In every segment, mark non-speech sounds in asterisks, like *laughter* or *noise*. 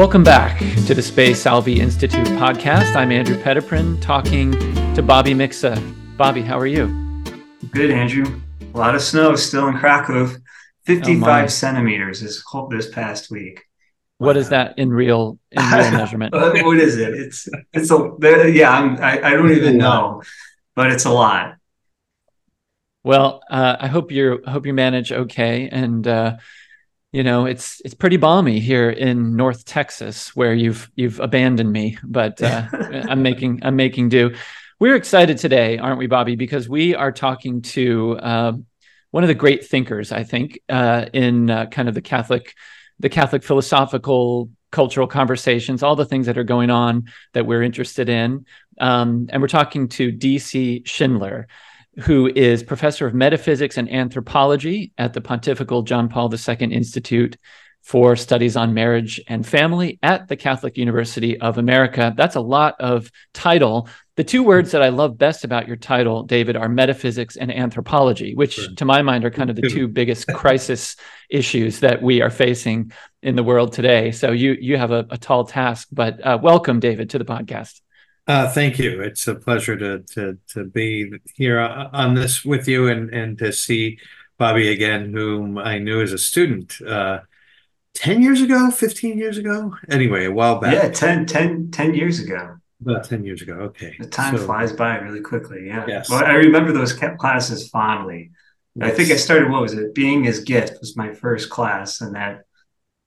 Welcome back to the Spe Salvi Institute podcast. I'm Andrew Petiprin talking to Bobby Mixa. Bobby, how are you? Good, Andrew. A lot of snow still in Krakow. 55 oh centimeters this this past week. What is that in real in real *laughs* measurement? what is it? It's it's a yeah. I'm, I I don't even know, but it's a lot. Well, uh, I hope you're hope you manage okay, and uh, you know it's it's pretty balmy here in North Texas where you've you've abandoned me, but uh, *laughs* I'm making I'm making do. We're excited today, aren't we, Bobby? Because we are talking to uh, one of the great thinkers, I think, uh, in uh, kind of the Catholic the Catholic philosophical cultural conversations, all the things that are going on that we're interested in. Um, and we're talking to DC Schindler who is professor of metaphysics and anthropology at the Pontifical John Paul II Institute for Studies on Marriage and Family at the Catholic University of America. That's a lot of title. The two words that I love best about your title, David, are metaphysics and anthropology, which sure. to my mind are kind of the two biggest crisis *laughs* issues that we are facing in the world today. So you you have a, a tall task, but uh, welcome, David, to the podcast. Uh, thank you. It's a pleasure to to to be here on this with you and and to see Bobby again, whom I knew as a student. Uh, 10 years ago 15 years ago anyway a while back yeah 10 10 10 years ago about 10 years ago okay the time so, flies by really quickly yeah yes. well i remember those classes fondly yes. i think i started what was it being his gift was my first class and that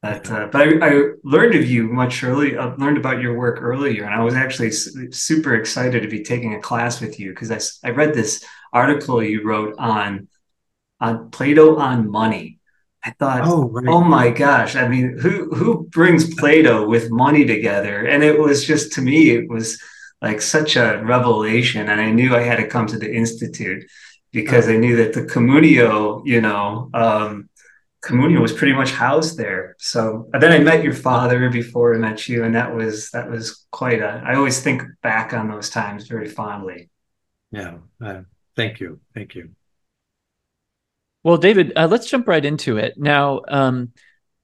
that, uh, but I, I, learned of you much early. I uh, learned about your work earlier, and I was actually super excited to be taking a class with you because I, I read this article you wrote on on Plato on money. I thought, oh, right. oh my gosh! I mean, who who brings Plato with money together? And it was just to me, it was like such a revelation, and I knew I had to come to the institute because oh. I knew that the communio, you know. Um, Communio was pretty much housed there. So then I met your father before I met you, and that was that was quite a. I always think back on those times very fondly. Yeah, uh, thank you, thank you. Well, David, uh, let's jump right into it now. Um,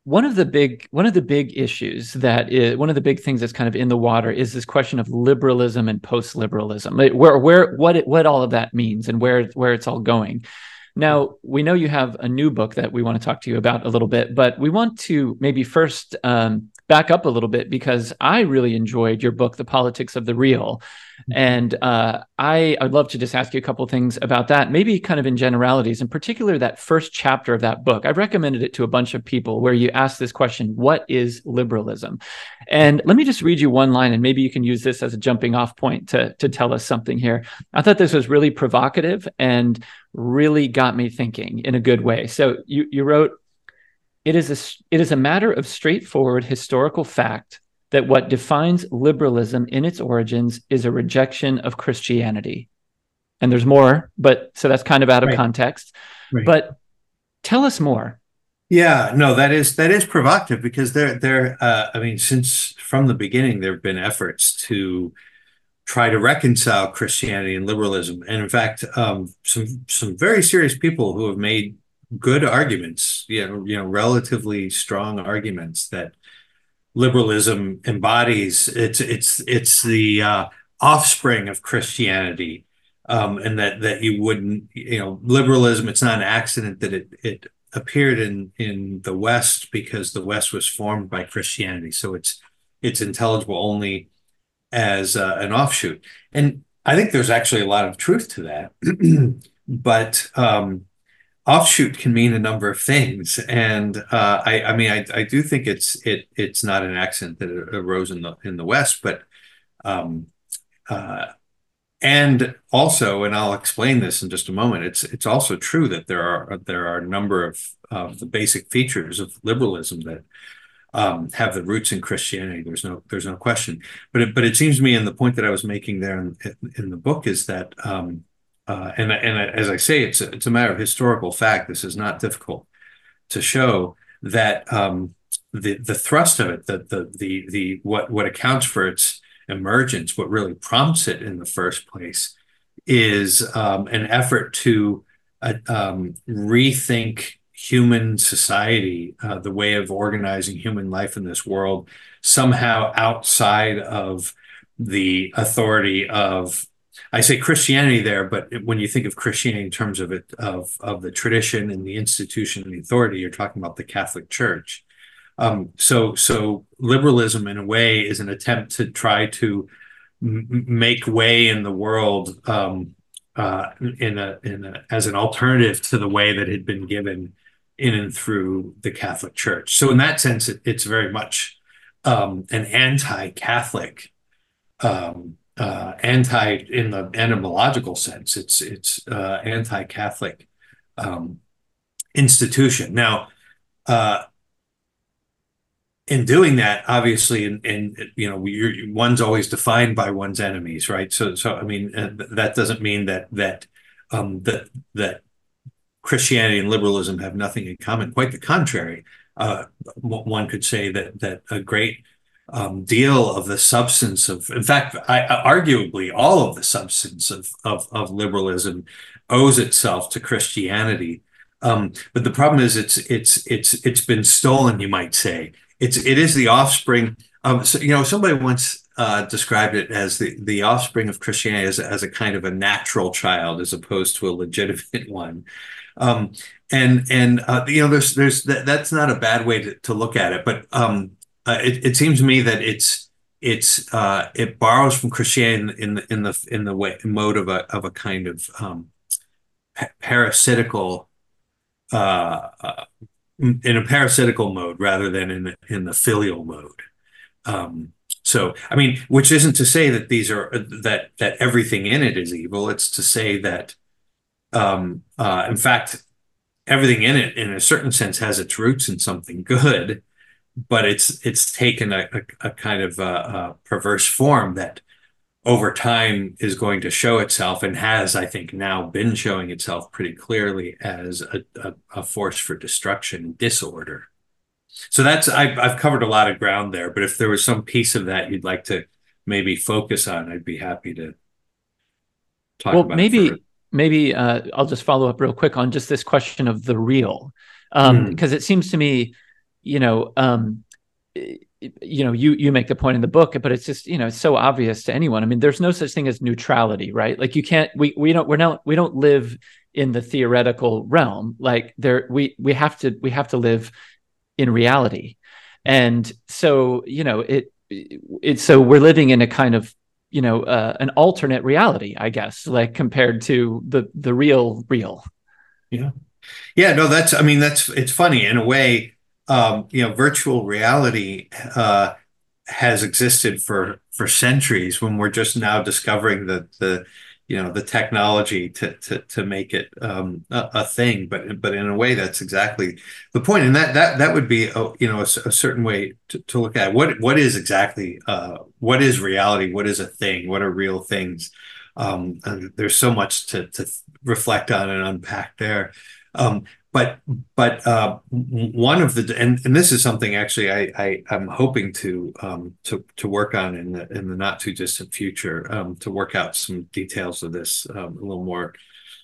one of the big one of the big issues that is one of the big things that's kind of in the water is this question of liberalism and post-liberalism where where what it, what all of that means and where where it's all going now, we know you have a new book that we want to talk to you about a little bit, but we want to maybe first um, back up a little bit because I really enjoyed your book, The Politics of the Real. Mm-hmm. And uh, I, I'd love to just ask you a couple things about that, maybe kind of in generalities, in particular, that first chapter of that book. I've recommended it to a bunch of people where you ask this question What is liberalism? And let me just read you one line, and maybe you can use this as a jumping off point to, to tell us something here. I thought this was really provocative and really got me thinking in a good way. So you, you wrote, it is, a, it is a matter of straightforward historical fact that what defines liberalism in its origins is a rejection of Christianity. And there's more, but so that's kind of out of right. context. Right. But tell us more. Yeah, no, that is that is provocative because there there uh, I mean since from the beginning there have been efforts to try to reconcile Christianity and liberalism, and in fact, um, some some very serious people who have made good arguments, you know, you know, relatively strong arguments that liberalism embodies. It's it's it's the uh, offspring of Christianity, um, and that that you wouldn't you know liberalism. It's not an accident that it it appeared in in the West because the West was formed by Christianity. So it's it's intelligible only as uh, an offshoot, and I think there's actually a lot of truth to that. *clears throat* but um, offshoot can mean a number of things, and uh, I, I mean, I, I do think it's it it's not an accident that it arose in the in the West, but um, uh, and also, and I'll explain this in just a moment. It's it's also true that there are there are a number of of the basic features of liberalism that um, have the roots in Christianity. There's no there's no question. But it, but it seems to me, and the point that I was making there in, in the book is that um, uh, and and as I say, it's a, it's a matter of historical fact. This is not difficult to show that um, the the thrust of it, the the the the what what accounts for its emergence, what really prompts it in the first place, is um, an effort to uh, um, rethink human society, uh, the way of organizing human life in this world, somehow outside of the authority of I say Christianity there, but when you think of Christianity in terms of it of of the tradition and the institution and the authority, you're talking about the Catholic Church. Um, so so liberalism in a way is an attempt to try to m- make way in the world um, uh, in a in a, as an alternative to the way that had been given in and through the Catholic Church. So in that sense, it, it's very much um, an anti-Catholic um, uh, anti in the etymological sense. It's it's uh, anti-Catholic um, institution. Now, uh, in doing that, obviously, and, you know, one's always defined by one's enemies, right? So, so I mean, uh, that doesn't mean that that um, that that Christianity and liberalism have nothing in common. Quite the contrary. Uh, one could say that that a great um, deal of the substance of, in fact, I, arguably all of the substance of, of, of liberalism owes itself to Christianity. Um, but the problem is, it's it's it's it's been stolen. You might say it's it is the offspring. of so, you know, somebody once uh, described it as the the offspring of Christianity as, as a kind of a natural child as opposed to a legitimate *laughs* one. Um, and and uh, you know, there's there's that, that's not a bad way to, to look at it, but um, uh, it, it seems to me that it's it's uh, it borrows from Christianity in the in the in the way mode of a of a kind of um, parasitical uh, uh, in a parasitical mode rather than in the, in the filial mode. Um, so, I mean, which isn't to say that these are that that everything in it is evil. It's to say that, um, uh, in fact, everything in it, in a certain sense, has its roots in something good but it's it's taken a, a, a kind of a, a, perverse form that over time is going to show itself and has i think now been showing itself pretty clearly as a, a force for destruction and disorder. So that's I've, I've covered a lot of ground there but if there was some piece of that you'd like to maybe focus on i'd be happy to talk well maybe maybe uh, i'll just follow up real quick on just this question of the real because um, mm. it seems to me you know, um, you know, you you make the point in the book, but it's just you know, it's so obvious to anyone. I mean, there's no such thing as neutrality, right? Like you can't, we we don't, we're not, we don't live in the theoretical realm. Like there, we we have to we have to live in reality, and so you know, it it's so we're living in a kind of you know uh, an alternate reality, I guess, like compared to the the real real. Yeah, yeah. No, that's. I mean, that's. It's funny in a way um, you know, virtual reality uh, has existed for for centuries. When we're just now discovering the the you know the technology to to to make it um, a, a, thing, but but in a way that's exactly the point, and that that that would be a, you know a, a certain way to, to, look at what what is exactly uh, what is reality, what is a thing, what are real things. Um, there's so much to to reflect on and unpack there. Um, but but uh, one of the and, and this is something actually I, I am hoping to um, to to work on in the in the not too distant future um, to work out some details of this um, a little more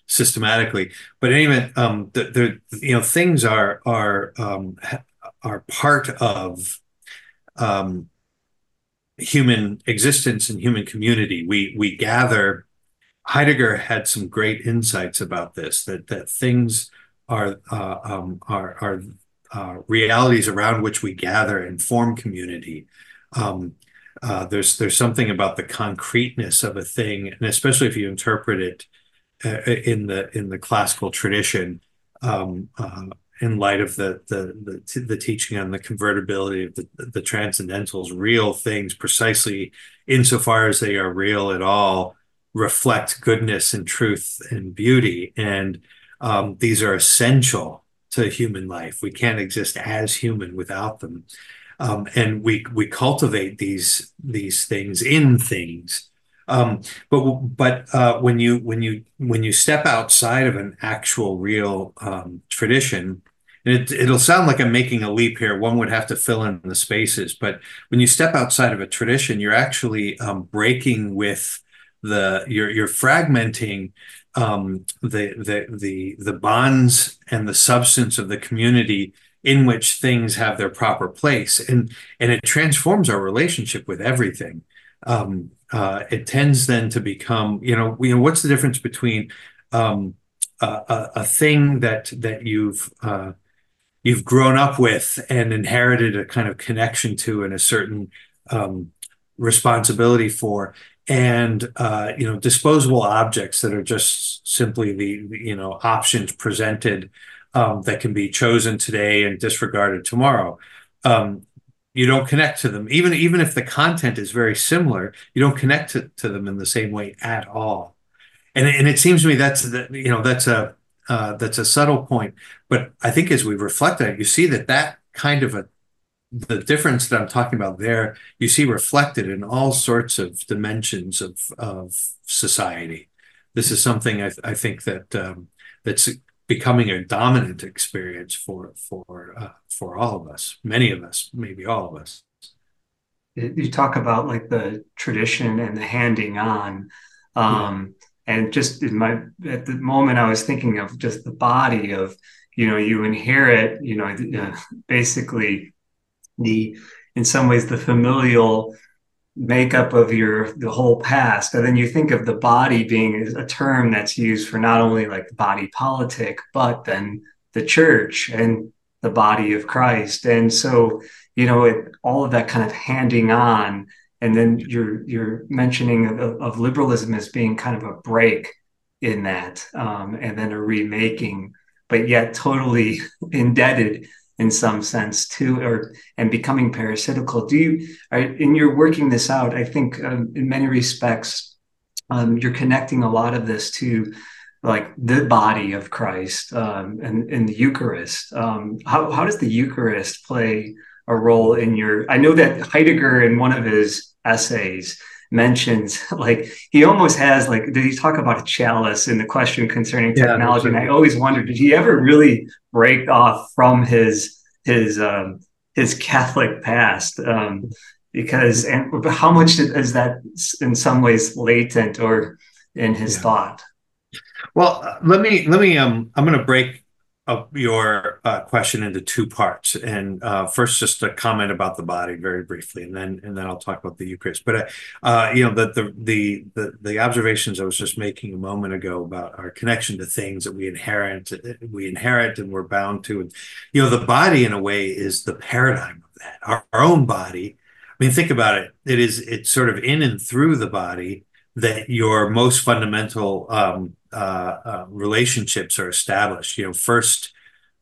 systematically. But anyway, um, the, the you know things are are um, are part of um, human existence and human community. We we gather. Heidegger had some great insights about this that that things are uh, um, are, are uh, realities around which we gather and form community. Um, uh, there's there's something about the concreteness of a thing, and especially if you interpret it uh, in the in the classical tradition, um, uh, in light of the, the the the, teaching on the convertibility of the, the transcendentals, real things, precisely insofar as they are real at all, reflect goodness and truth and beauty, and um, these are essential to human life. We can't exist as human without them. Um, and we we cultivate these these things in things. Um, but but uh, when you when you when you step outside of an actual real um, tradition, and it, it'll sound like I'm making a leap here. One would have to fill in the spaces, but when you step outside of a tradition, you're actually um, breaking with the you're you're fragmenting um, the the the the bonds and the substance of the community in which things have their proper place. And and it transforms our relationship with everything. Um, uh, it tends then to become you know you know what's the difference between um, a, a, thing that that you've uh, you've grown up with and inherited a kind of connection to and a certain um, responsibility for and uh, you know disposable objects that are just simply the you know options presented um, that can be chosen today and disregarded tomorrow. Um, you don't connect to them, even even if the content is very similar. You don't connect to, to them in the same way at all. And and it seems to me that's that you know that's a uh, that's a subtle point. But I think as we reflect on it, you see that that kind of a the difference that I'm talking about there, you see reflected in all sorts of dimensions of of society. This is something I, I think that um, that's becoming a dominant experience for for uh, for all of us, many of us, maybe all of us. You talk about like the tradition and the handing on, um, yeah. and just in my at the moment, I was thinking of just the body of you know you inherit you know uh, basically the in some ways the familial makeup of your the whole past. And then you think of the body being a term that's used for not only like body politic but then the church and the body of christ. And so you know it, all of that kind of handing on and then you're you're mentioning of, of liberalism as being kind of a break in that um, and then a remaking but yet totally *laughs* indebted in some sense too, or and becoming parasitical. Do you, are, in your working this out? I think um, in many respects, um, you're connecting a lot of this to like the body of Christ um, and in the Eucharist. Um, how how does the Eucharist play a role in your? I know that Heidegger in one of his essays mentions *laughs* like he almost has like did he talk about a chalice in the question concerning technology? Yeah, and i always wondered did he ever really break off from his his um his catholic past? Um because and how much is that in some ways latent or in his yeah. thought? Well let me let me um i'm going to break of your uh, question into two parts, and uh, first just a comment about the body very briefly, and then and then I'll talk about the Eucharist. But uh, you know the, the the the the observations I was just making a moment ago about our connection to things that we inherit, we inherit, and we're bound to, you know the body in a way is the paradigm of that. Our, own body. I mean, think about it. It is it's sort of in and through the body that your most fundamental um, relationships are established. You know, first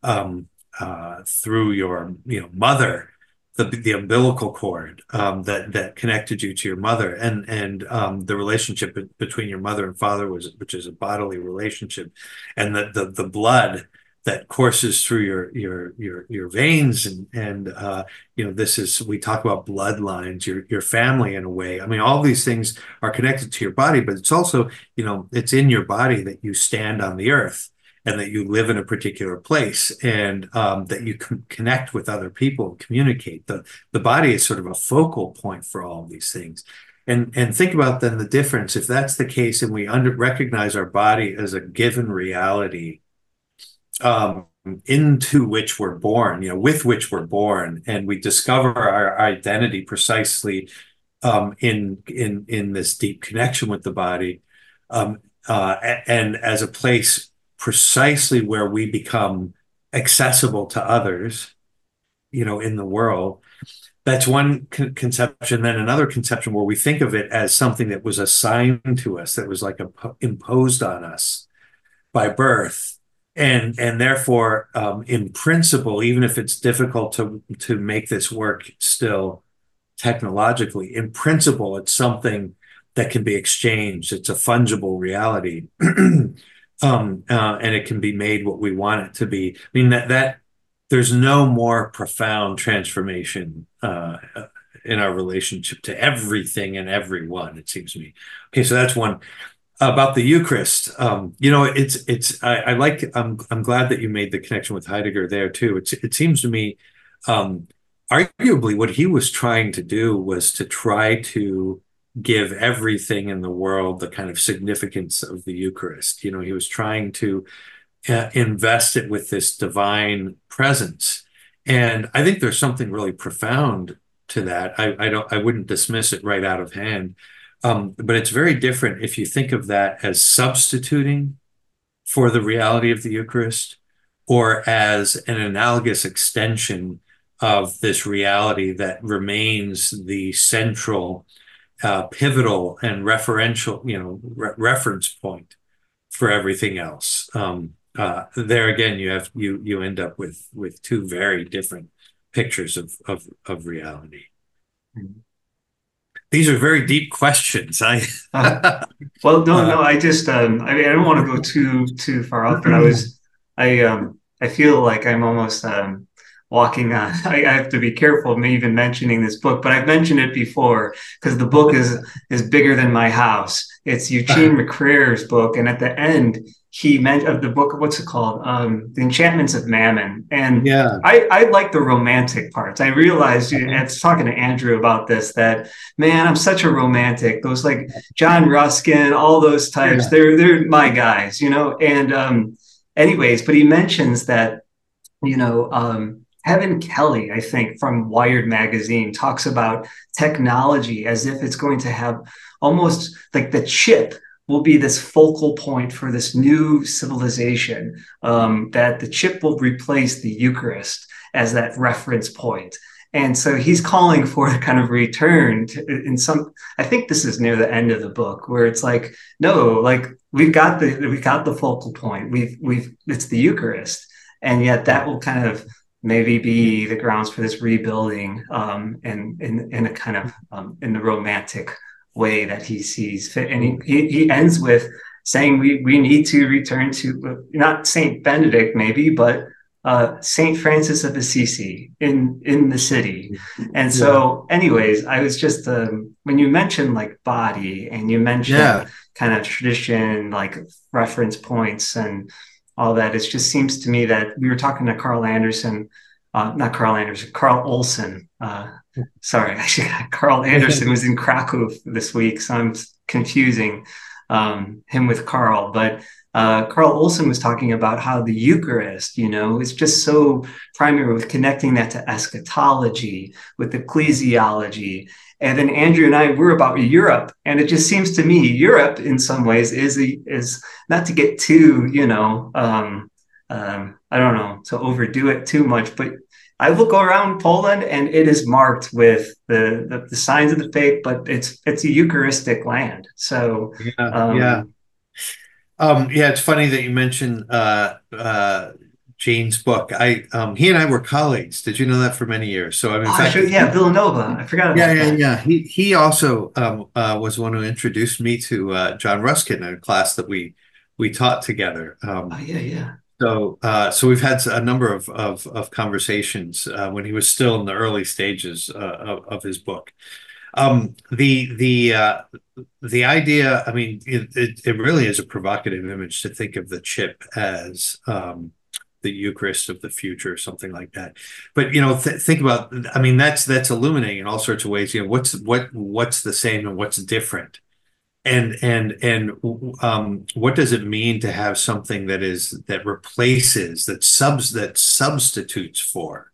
um, uh, through your you know mother, the the umbilical cord um, that that connected you to your mother, and and um, the relationship between your mother and father was which is a bodily relationship, and the the, the blood that courses through your your your your veins and and uh, you know this is we talk about bloodlines your your family in a way. I mean all these things are connected to your body but it's also you know it's in your body that you stand on the earth and that you live in a particular place and um, that you can connect with other people and communicate. The the body is sort of a focal point for all of these things. And and think about then the difference. If that's the case and we under recognize our body as a given reality um, into which we're born, you know, with which we're born, and we discover our identity precisely um, in in in this deep connection with the body, um, uh, and as a place precisely where we become accessible to others, you know, in the world. That's one con- conception. Then another conception where we think of it as something that was assigned to us, that was like a, imposed on us by birth and and therefore um, in principle even if it's difficult to to make this work still technologically in principle it's something that can be exchanged. It's a fungible reality. *clears throat* Um, uh, and it can be made what we want it to be. I mean that that there's no more profound transformation uh, in our relationship to everything and everyone it seems to me. Okay so that's one about the Eucharist. Um, you know, it's it's I, I, like I'm I'm glad that you made the connection with Heidegger there too. It's it seems to me, um, arguably, what he was trying to do was to try to give everything in the world the kind of significance of the Eucharist. You know, he was trying to uh, invest it with this divine presence And I think there's something really profound to that. I, I don't I wouldn't dismiss it right out of hand. Um, but it's very different if you think of that as substituting for the reality of the Eucharist or as an analogous extension of this reality that remains the central, uh, pivotal, and referential, you know, re- reference point for everything else. Um, uh, there again, you have you you end up with with two very different pictures of of of reality. Mm-hmm. These are very deep questions. I *laughs* uh, well, no, no. I just um, I mean, I don't want to go too too far off, but I was I um I feel like I'm almost um walking on. *laughs* I, I, have to be careful of me even mentioning this book, but I've mentioned it before because the book is is bigger than my house. It's Eugene *laughs* McCarraher's book, and at the end he meant of the book. What's it called? Um, the Enchantments of Mammon. And yeah, I I like the romantic parts. I realized, and I was talking to Andrew about this, that man, I'm such a romantic. Those like John Ruskin, all those types, yeah. they're they're my guys, you know. And um, anyways, but he mentions that you know um, Kevin Kelly, I think, from Wired Magazine, talks about technology as if it's going to have almost like the chip will be this focal point for this new civilization, um, that the chip will replace the Eucharist as that reference point. And so he's calling for a kind of return to, in some, I think this is near the end of the book where it's like, no, like we've got the, we've got the focal point. We've, we've, it's the Eucharist. And yet that will kind of maybe be the grounds for this rebuilding um, in, in, in a kind of um, in the romantic way that he sees fit. And he, he ends with saying we, we need to return to not Saint Benedict maybe, but uh, Saint Francis of Assisi in in the city. And so, yeah. anyways, I was just um, when you mentioned like body and you mentioned yeah. kind of tradition, like reference points and all that. It just seems to me that we were talking to Carl Anderson, uh, not Carl Anderson, Carl Olson. Uh, sorry, *laughs* actually, Carl *laughs* Anderson was in Krakow this week, so I'm confusing um, him with Carl. But uh, Carl Olson was talking about how the Eucharist, you know, is just so primary with connecting that to eschatology, with ecclesiology, and then Andrew and I were about Europe, and it just seems to me Europe, in some ways, is a, is not to get too, you know, um, um, I don't know, to overdo it too much, but I will go around Poland, and it is marked with the, the, the signs of the faith, but it's it's a Eucharistic land. So yeah, um, yeah. Um, yeah, it's funny that you mentioned uh, uh, Jane's book. I um, he and I were colleagues. Did you know that for many years? So I mean, oh, fact, sure, yeah, Villanova. I forgot. yeah, yeah, that. yeah. He he also um, uh, was one who introduced me to uh, John Ruskin in a class that we we taught together. Um, oh yeah, yeah. So uh, so we've had a number of of, of conversations uh, when he was still in the early stages uh, of, of his book. Um, the the uh, the idea. I mean, it, it, really is a provocative image to think of the chip as. Um, the Eucharist of the future, or something like that. But you know, th- think about. I mean, that's that's illuminating in all sorts of ways. You know, what's what what's the same and what's different, and and and um, what does it mean to have something that is that replaces that subs that substitutes for,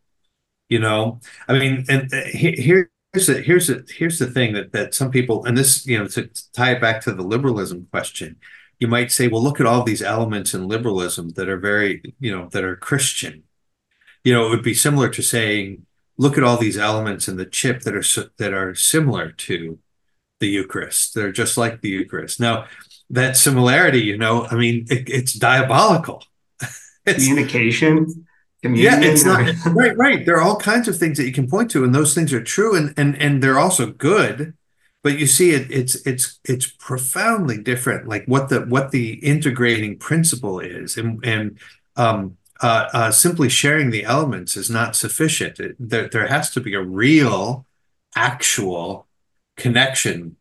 you know? I mean, and uh, here. Here's the here's the here's the thing that that some people and this you know to tie it back to the liberalism question you might say, well, look at all these elements in liberalism that are very, you know, that are Christian. You know, it would be similar to saying, look at all these elements in the chip that are that are similar to the Eucharist. They're just like the Eucharist. Now, that similarity, you know, I mean, it, it's diabolical. *laughs* it's, Communication. Yeah, it's not *laughs* right. Right. There are all kinds of things that you can point to, and those things are true, and and and they're also good but you see it it's it's it's profoundly different like what the what the integrating principle is and and um, uh, uh, simply sharing the elements is not sufficient it, there, there has to be a real actual connection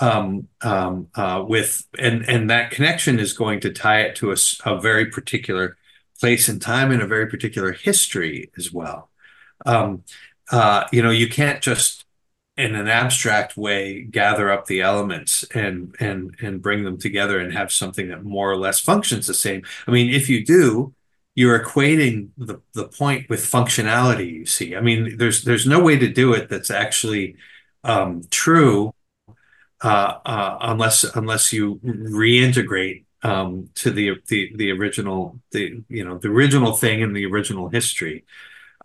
um, um, uh, with and and that connection is going to tie it to a, a very particular place and time and a very particular history as well. Um, uh, you know you can't just in an abstract way gather up the elements and and and bring them together and have something that more or less functions the same. I mean if you do you're equating the, the point with functionality you see. I mean there's there's no way to do it that's actually um, true uh, uh, unless unless you reintegrate um, to the, the the original the you know the original thing in the original history.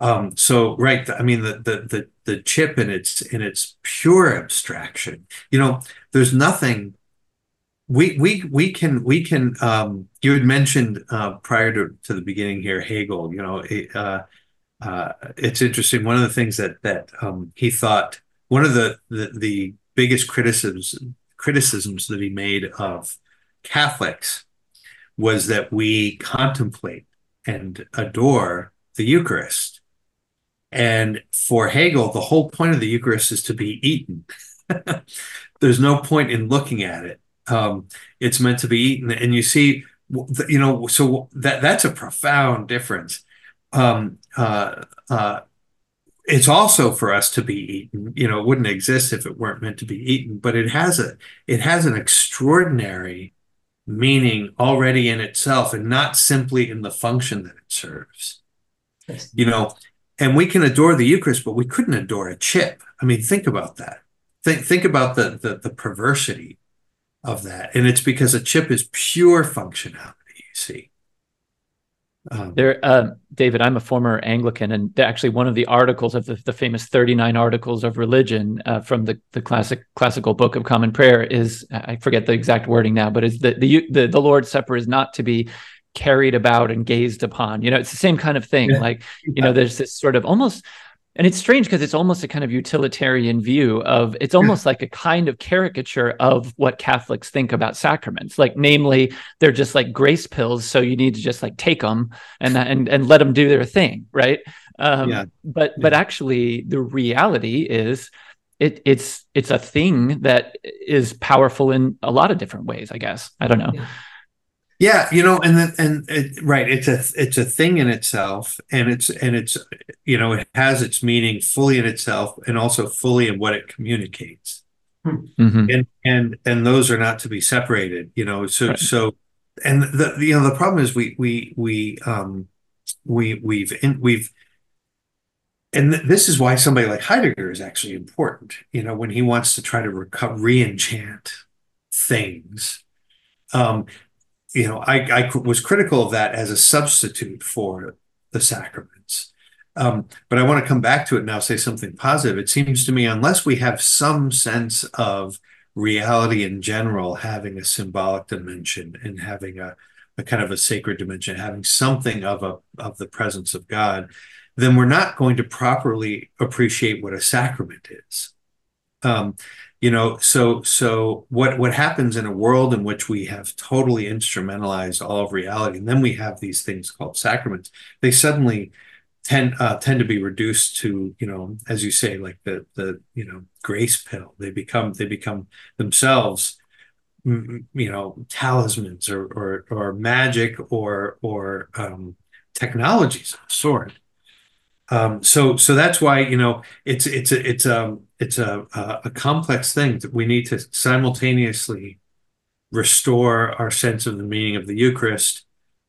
Um, so right i mean the, the the the chip in its in its pure abstraction you know there's nothing we we we can we can um, you had mentioned uh, prior to, to the beginning here Hegel you know uh, uh, it's interesting one of the things that that um, he thought one of the, the the biggest criticisms criticisms that he made of Catholics was that we contemplate and adore the Eucharist and for Hegel the whole point of the Eucharist is to be eaten *laughs* there's no point in looking at it um, it's meant to be eaten. And you see, you know, so that that's a profound difference. Um, uh, uh, it's also for us to be eaten. You know, it wouldn't exist if it weren't meant to be eaten. But it has a it has an extraordinary meaning already in itself, and not simply in the function that it serves. You know, and we can adore the Eucharist, but we couldn't adore a chip. I mean, think about that. Think think about the the, the perversity of that. And it's because a chip is pure functionality, you see. Um, there, uh, David, I'm a former Anglican, and actually one of the articles of the, the famous 39 articles of religion uh, from the, the classic classical Book of Common Prayer is I forget the exact wording now, but is that the, the the Lord's Supper is not to be carried about and gazed upon. You know, it's the same kind of thing. Yeah. Like, you know, there's this sort of almost and it's strange because it's almost a kind of utilitarian view of it's almost *clears throat* like a kind of caricature of what Catholics think about sacraments. Like, namely, they're just like grace pills, so you need to just like take them and and and let them do their thing, right? Um, yeah. But yeah. but actually, the reality is, it it's it's a thing that is powerful in a lot of different ways. I guess I don't know. Yeah. Yeah, you know, and then and it, right, it's a it's a thing in itself, and it's and it's you know it has its meaning fully in itself, and also fully in what it communicates, hmm. mm-hmm. and and and those are not to be separated. You know, so right. so, and the you know the problem is we we we um we we've in, we've and th- this is why somebody like Heidegger is actually important. You know, when he wants to try to reco- re-enchant things. Um, you know, I, I was critical of that as a substitute for the sacraments. Um, but I want to come back to it now, say something positive. It seems to me, unless we have some sense of reality in general having a symbolic dimension and having a, a kind of a sacred dimension, having something of a of the presence of God, then we're not going to properly appreciate what a sacrament is. Um, you know so so what what happens in a world in which we have totally instrumentalized all of reality and then we have these things called sacraments they suddenly tend uh, tend to be reduced to you know as you say like the the you know grace pill. They become they become themselves you know talismans or or, or magic or or um, technologies of sort um, so so that's why you know it's it's a it's a it's a a complex thing that we need to simultaneously restore our sense of the meaning of the Eucharist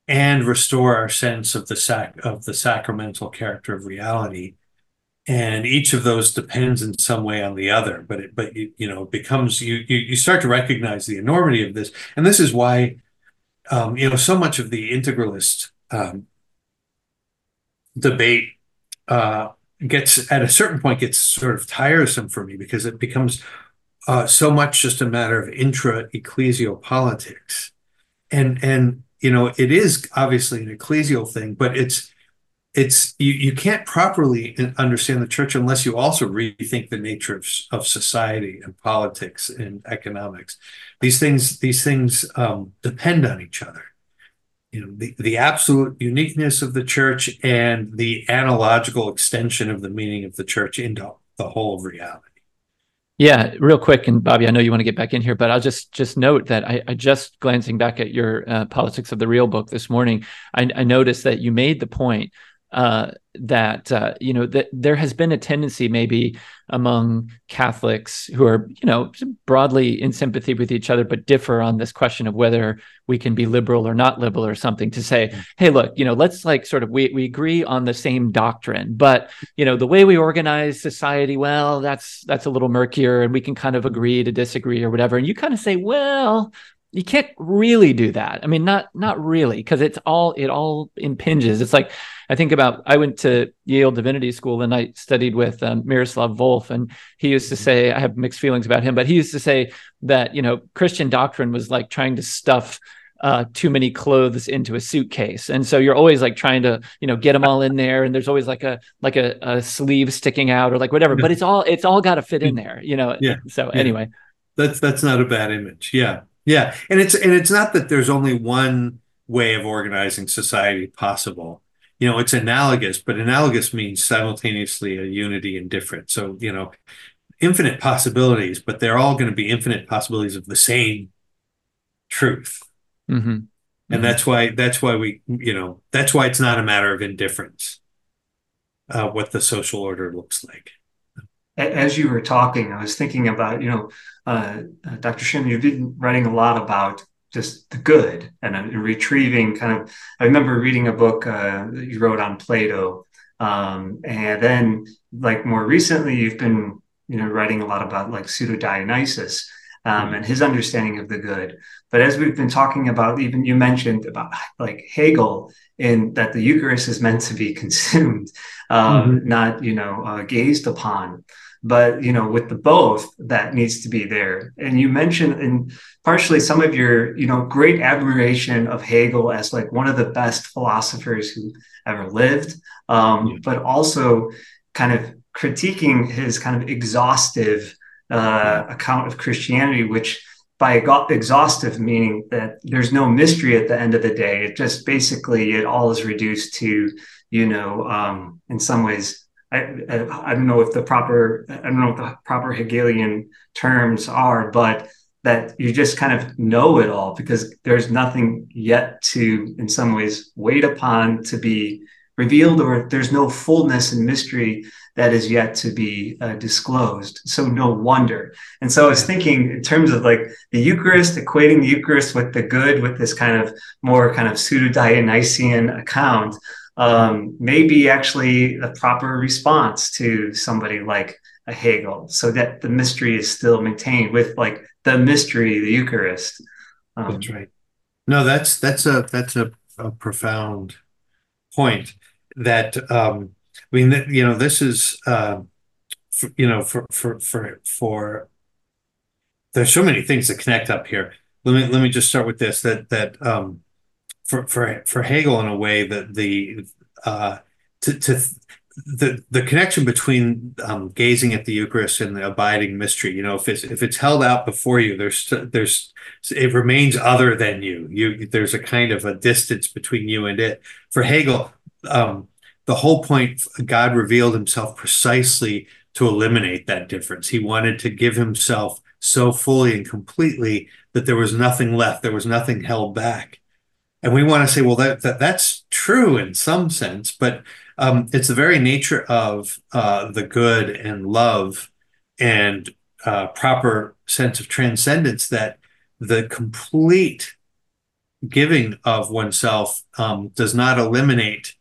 and restore our sense of the sac of the sacramental character of reality. And each of those depends in some way on the other, but it, but you, you know it becomes you, you you start to recognize the enormity of this, and this is why um, you know so much of the integralist um, debate uh, gets at a certain point gets sort of tiresome for me because it becomes uh, so much just a matter of intra ecclesial politics, and and you know it is obviously an ecclesial thing, but it's it's you, you can't properly understand the church unless you also rethink the nature of, of society and politics and economics. These things these things um, depend on each other you know the, the absolute uniqueness of the church and the analogical extension of the meaning of the church into the whole of reality. Yeah real quick and bobby i know you want to get back in here but i'll just just note that i, I just glancing back at your uh, politics of the real book this morning I, I noticed that you made the point uh, that uh, you know that there has been a tendency maybe among Catholics who are you know broadly in sympathy with each other but differ on this question of whether we can be liberal or not liberal or something to say mm-hmm. hey look you know let's like sort of we we agree on the same doctrine but you know the way we organize society well that's that's a little murkier and we can kind of agree to disagree or whatever and you kind of say well you can't really do that. I mean, not not really, because it's all it all impinges. It's like I think about I went to Yale Divinity School and I studied with um, Miroslav Volf, and he used to say I have mixed feelings about him, but he used to say that you know Christian doctrine was like trying to stuff uh, too many clothes into a suitcase, and so you're always like trying to you know get them all in there, and there's always like a like a, a sleeve sticking out or like whatever, but it's all it's all got to fit in there, you know. Yeah. So anyway, that's that's not a bad image. Yeah. Yeah, and it's and it's not that there's only one way of organizing society possible. You know, it's analogous, but analogous means simultaneously a unity and different. So, you know, infinite possibilities, but they're all going to be infinite possibilities of the same truth. Mm-hmm. And mm-hmm. that's why that's why we, you know, that's why it's not a matter of indifference. Uh, what the social order looks like as you were talking, I was thinking about, you know, uh, uh Dr. Shin, you've been writing a lot about just the good and, uh, retrieving kind of. I remember reading a book uh, that you wrote on Plato, um, and then like more recently, you've been, you know, writing a lot about like pseudo Dionysius. Um, mm-hmm. and his understanding of the good. But as we've been talking about, even you mentioned about like Hegel in that the Eucharist is meant to be *laughs* consumed, um, mm-hmm. not you know uh, gazed upon but you know with the both that needs to be there. And you mentioned in partially some of your you know great admiration of hegel as like one of the best philosophers who ever lived um, yeah. but also kind of critiquing his kind of exhaustive uh, account of christianity which by exhaustive meaning that there's no mystery at the end of the day. It just basically it all is reduced to you know um, in some ways I, I, don't know if the proper I don't know what the proper Hegelian terms are, but that you just kind of know it all because there's nothing yet to, in some ways, wait upon to be revealed, or there's no fullness and mystery that is yet to be uh, disclosed. So no wonder. And so I was thinking in terms of like the Eucharist, equating the Eucharist with the good, with this kind of more kind of pseudo Dionysian account um, may be actually a proper response to somebody like a Hegel, so that the mystery is still maintained with like the mystery, the Eucharist. Um, that's right. No, that's that's a that's a, a profound point. That um, I mean, you know, this is uh, for, you know for for for for. There's so many things that connect up here. Let me let me just start with this. That that um, for for for Hegel in a way that the uh, to to the the connection between um, gazing at the Eucharist and the abiding mystery. You know, if it's if it's held out before you, there's there's it remains other than you. You there's a kind of a distance between you and it. For Hegel, um, the whole point God revealed Himself precisely to eliminate that difference. He wanted to give Himself so fully and completely that there was nothing left. There was nothing held back and we want to say, well, that, that that's true in some sense, but um, it's the very nature of uh, the good and love and uh, proper sense of transcendence that the complete giving of oneself um, does not eliminate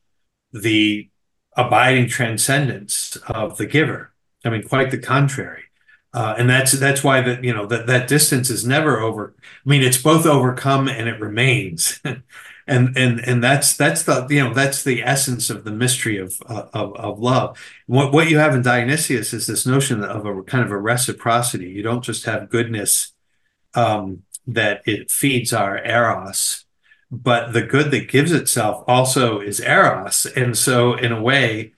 the abiding transcendence of the giver. I mean, quite the contrary. Uh, and that's that's why that you know that that distance is never over. I mean, it's both overcome and it remains, *laughs* and and and that's that's the you know that's the essence of the mystery of uh, of, of love. What what you have in Dionysius is this notion of a kind of a reciprocity. You don't just have goodness um, that it feeds our eros, but the good that gives itself also is eros, and so in a way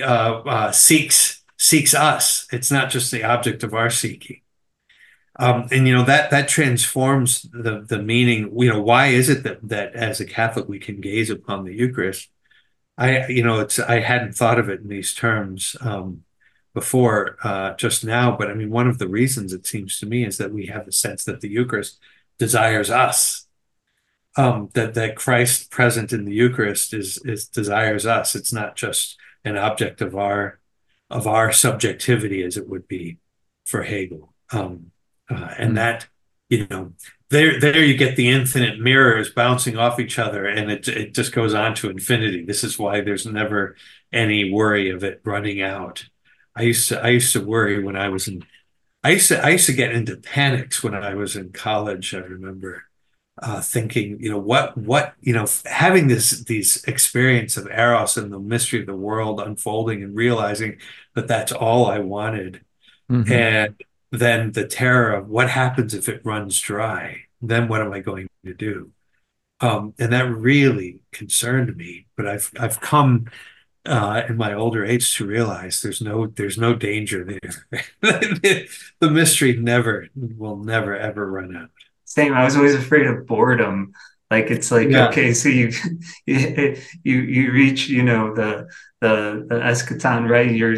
uh, uh seeks seeks us. It's not just the object of our seeking. Um, and you know that that transforms the the meaning. You know, why is it that that as a Catholic we can gaze upon the Eucharist? I you know it's I hadn't thought of it in these terms um, before uh, just now, but I mean one of the reasons it seems to me is that we have the sense that the Eucharist desires us. um, that that Christ present in the Eucharist is is desires us. It's not just an object of our of our subjectivity as it would be for Hegel. Um, uh, and mm. that you know there there you get the infinite mirrors bouncing off each other and it it just goes on to infinity. This is why there's never any worry of it running out. I used to I used to worry when I was in I used to I used to get into panics when I was in college. I remember uh, thinking, you know, what what you know, having this these experience of eros and the mystery of the world unfolding and realizing that that's all I wanted, mm-hmm. and then the terror of what happens if it runs dry. Then what am I going to do? Um, and that really concerned me. But I've I've come uh, in my older age to realize there's no there's no danger there. *laughs* the mystery never will never ever run out. Same. I was always afraid of boredom. Like it's like yeah. okay, so you *laughs* you you reach you know the the the eschaton right? You're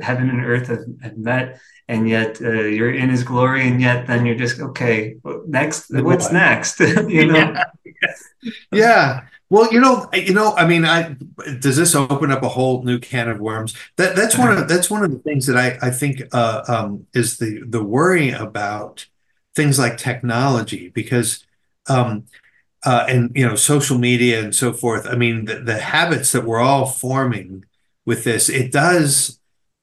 heaven and earth have, have met, and yet uh, you're in His glory, and yet then you're just okay. Next, what's next? *laughs* you know. Yeah. yeah. Well, you know, you know, I mean, I does this open up a whole new can of worms? That that's one of *laughs* that's one of the things that I I think uh, um, is the the worry about things like technology because um, uh, and you know social media and so forth. I mean, the, the habits that we're all forming with this, it does.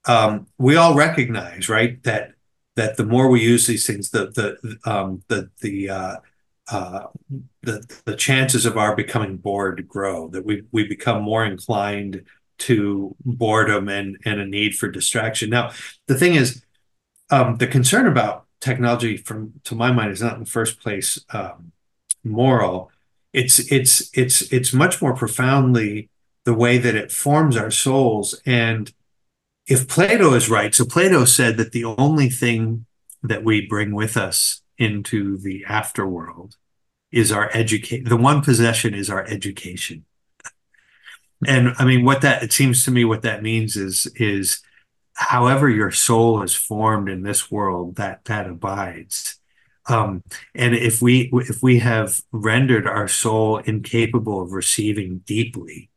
Um, we all recognize, right, that that the more we use these things, the the um, the the uh, uh, the the chances of our becoming bored grow. That we we become more inclined to boredom and and a need for distraction. Now, the thing is, um, the concern about technology, from to my mind, is not in the first place um, moral. It's it's it's it's much more profoundly the way that it forms our souls. And if Plato is right, so Plato said that the only thing that we bring with us into the afterworld is our education. The one possession is our education. And I mean, what that, it seems to me, what that means is, is however your soul is formed in this world, that, that abides. Um, and if we, if we have rendered our soul incapable of receiving deeply,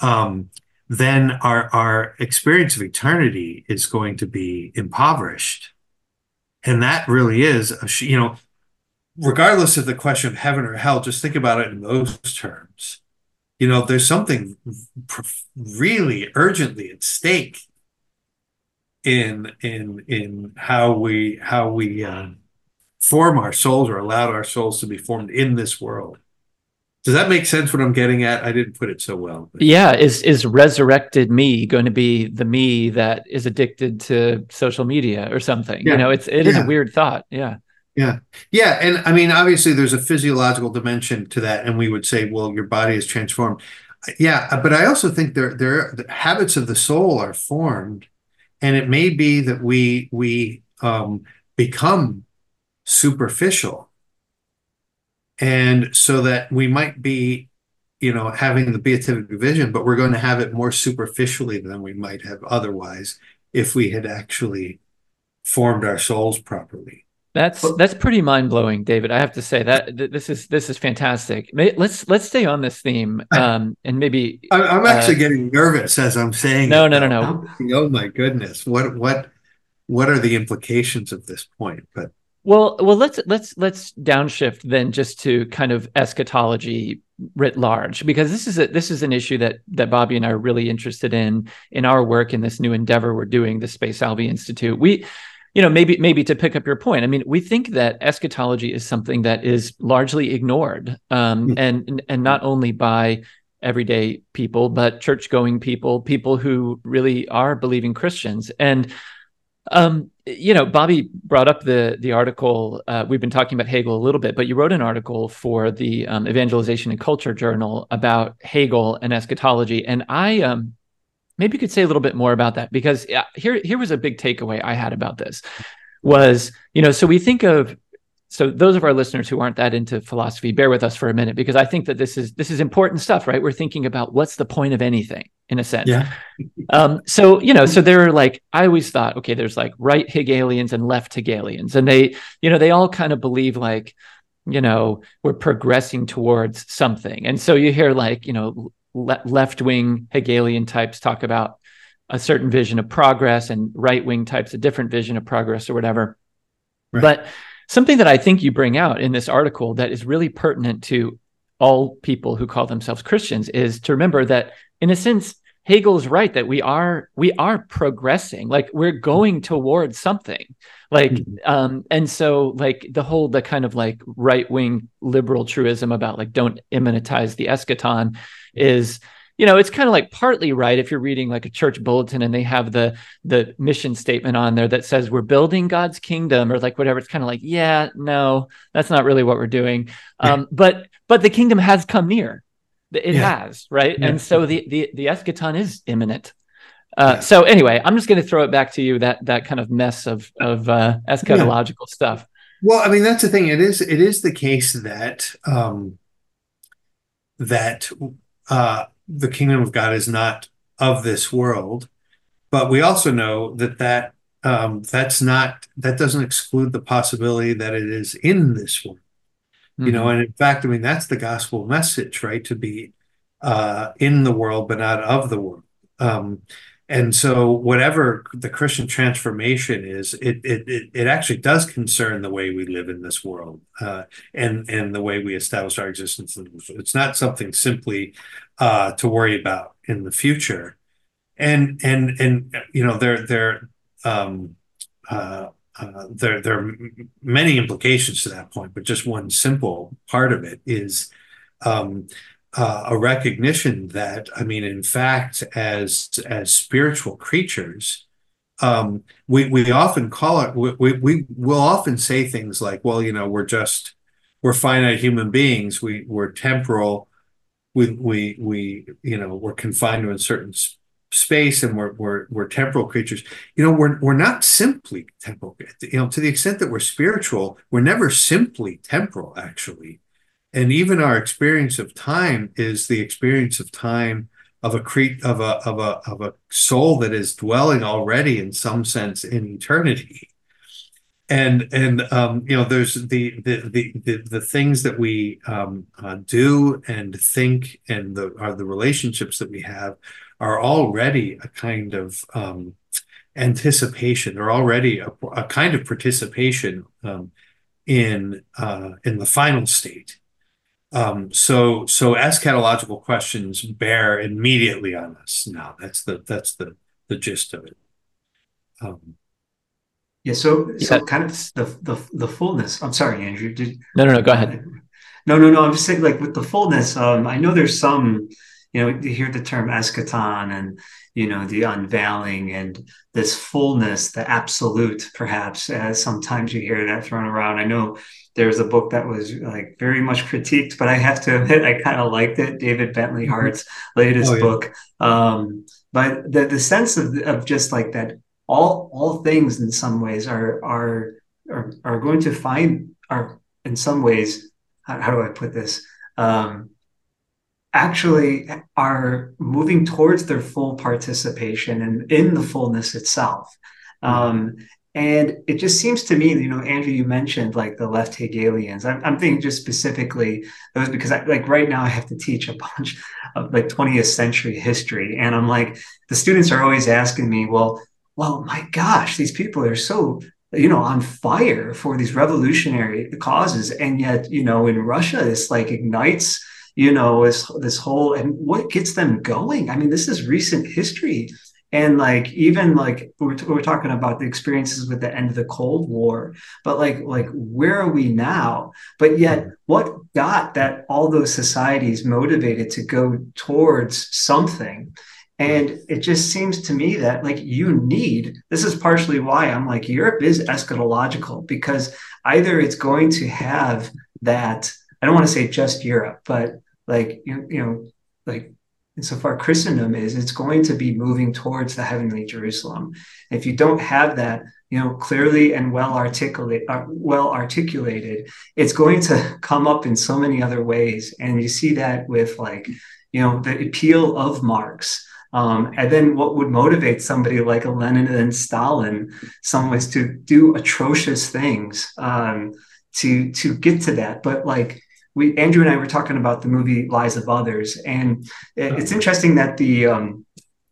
um, then our, our experience of eternity is going to be impoverished and that really is, a, you know, regardless of the question of heaven or hell, just think about it in those terms. You know, there's something really urgently at stake in in in how we how we uh, form our souls or allow our souls to be formed in this world. Does that make sense? What I'm getting at? I didn't put it so well. But. Yeah, is is resurrected me going to be the me that is addicted to social media or something? Yeah. You know, it's it is yeah. a weird thought. Yeah. Yeah. Yeah. And I mean, obviously there's a physiological dimension to that. And we would say, well, your body is transformed. Yeah. But I also think there, there, the habits of the soul are formed. And it may be that we, we um, become superficial. And so that we might be you know having the beatific vision but we're going to have it more superficially than we might have otherwise if we had actually formed our souls properly that's that's pretty mind blowing, David. I have to say that this is this is fantastic. Let's let's stay on this theme, *laughs* um, and maybe I'm actually uh, getting nervous as I'm saying. No, it. no, no, no. Oh my goodness, what what what are the implications of this point? But well, well, let's let's let's downshift then just to kind of eschatology writ large, because this is a this is an issue that that Bobby and I are really interested in in our work in this new endeavor we're doing, the Spe Salvi Institute. We, you know, maybe maybe to pick up your point, I mean, we think that eschatology is something that is largely ignored, um, mm-hmm. and and not only by everyday people, but church going people, people who really are believing Christians, and um, you know, Bobby brought up the the article. Uh, we've been talking about Hegel a little bit, but you wrote an article for the um, Evangelization and Culture Journal about Hegel and eschatology, and I um, maybe you could say a little bit more about that because here here was a big takeaway I had about this was you know so we think of so those of our listeners who aren't that into philosophy bear with us for a minute because i think that this is this is important stuff right? We're thinking about what's the point of anything in a sense. Yeah. Um, so you know so there are like i always thought okay there's like right hegelians and left hegelians and they you know they all kind of believe like you know we're progressing towards something. And so you hear like you know le- left-wing hegelian types talk about a certain vision of progress and right-wing types a different vision of progress or whatever right. but something that i think you bring out in this article that is really pertinent to all people who call themselves christians is to remember that in a sense Hegel is right that we are we are progressing like we're going towards something like mm-hmm. um and so like the whole the kind of like right wing liberal truism about like don't immanentize the eschaton is you know it's kind of like partly right if you're reading like a church bulletin and they have the the mission statement on there that says we're building god's kingdom or like whatever it's kind of like yeah no that's not really what we're doing um but but the kingdom has come near it yeah. has, right? Yeah. And so the, the the eschaton is imminent. Uh, yeah. So anyway, I'm just going to throw it back to you that that kind of mess of of uh, eschatological stuff. Well, I mean that's the thing. It is it is the case that um, that uh, the kingdom of God is not of this world, but we also know that that um, that's not that doesn't exclude the possibility that it is in this world. Mm-hmm. You know, mm-hmm. and in fact, I mean, that's the gospel message, right? To be uh, in the world, but not of the world. Um, and so, whatever the Christian transformation is, it, it it actually does concern the way we live in this world, uh, and and the way we establish our existence. It's not something simply uh, to worry about in the future, and and and you know, there there um, uh, uh, there, there are many implications to that point, but just one simple part of it is um, uh, a recognition that, I mean, in fact, as as spiritual creatures, um, we we often call it. We, we we will often say things like, "Well, you know, we're just we're finite human beings. We we're temporal. We we we you know we're confined to a certain space and we're, we're, we're temporal creatures. You know we're, we're not simply temporal you know to the extent that we're spiritual we're never simply temporal actually. And even our experience of time is the experience of time of a cre- of a of a of a soul that is dwelling already in some sense in eternity and and um, you know there's the the the the, the things that we um, uh, do and think and the are the relationships that we have are already a kind of um, anticipation. They're already a, a kind of participation um, in uh, in the final state. Um, so so eschatological questions bear immediately on us now. That's the that's the the gist of it. Yeah. So so kind of the the the fullness. I'm sorry, Andrew. Did, no, no, no. Go ahead. No, no, no. I'm just saying, like with the fullness. Um, I know there's some you know you hear the term eschaton and you know the unveiling and this fullness the absolute perhaps as sometimes you hear that thrown around i know there's a book that was like very much critiqued but i have to admit i kind of liked it david bentley mm-hmm. hart's latest oh, yeah. book um, but the, the sense of, of just like that all all things in some ways are are are, are going to find are in some ways how, how do i put this um, actually are moving towards their full participation and in the fullness itself. Mm-hmm. Um, and it just seems to me, you know, Andrew, you mentioned like the left Hegelians. I'm, I'm thinking just specifically those because I, like right now I have to teach a bunch of like 20th century history. And I'm like, the students are always asking me, well, well, my gosh, these people are so you know on fire for these revolutionary causes. And yet you know in russia this like ignites you know this this whole and what gets them going? I mean this is recent history. And like even like we're, we're talking about the experiences with the end of the cold war but like like where are we now? But yet hmm. what got that all those societies motivated to go towards something and it just seems to me that like you need this is partially why i'm like europe is eschatological because either it's going to have that I don't want to say just Europe, but like you, you know, like insofar Christendom is, it's going to be moving towards the heavenly Jerusalem. If you don't have that, you know, clearly and well articulate, uh, well articulated, it's going to come up in so many other ways. And you see that with like, you know, the appeal of Marx. Um, and then what would motivate somebody like a Lenin and Stalin, some ways to do atrocious things. Um, to to get to that. But like we Andrew and I were talking about the movie Lives of Others, and it's interesting that the um,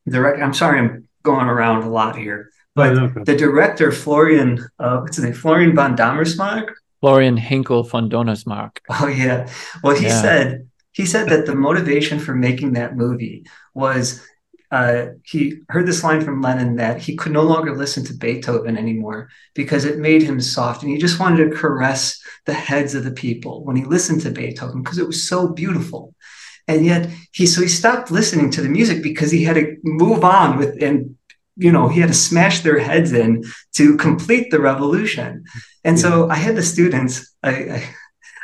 direct. I'm sorry, I'm going around a lot here, but the director Florian, uh, what's his name? Florian von Donnersmarck. Florian Henckel von Donnersmarck. Oh yeah. Well, he yeah. said he said that the motivation for making that movie was uh, he heard this line from Lenin that he could no longer listen to Beethoven anymore because it made him soft, and he just wanted to caress the heads of the people when he listened to Beethoven because it was so beautiful. And yet he so he stopped listening to the music because he had to move on with and you know he had to smash their heads in to complete the revolution. And so I had the students I, I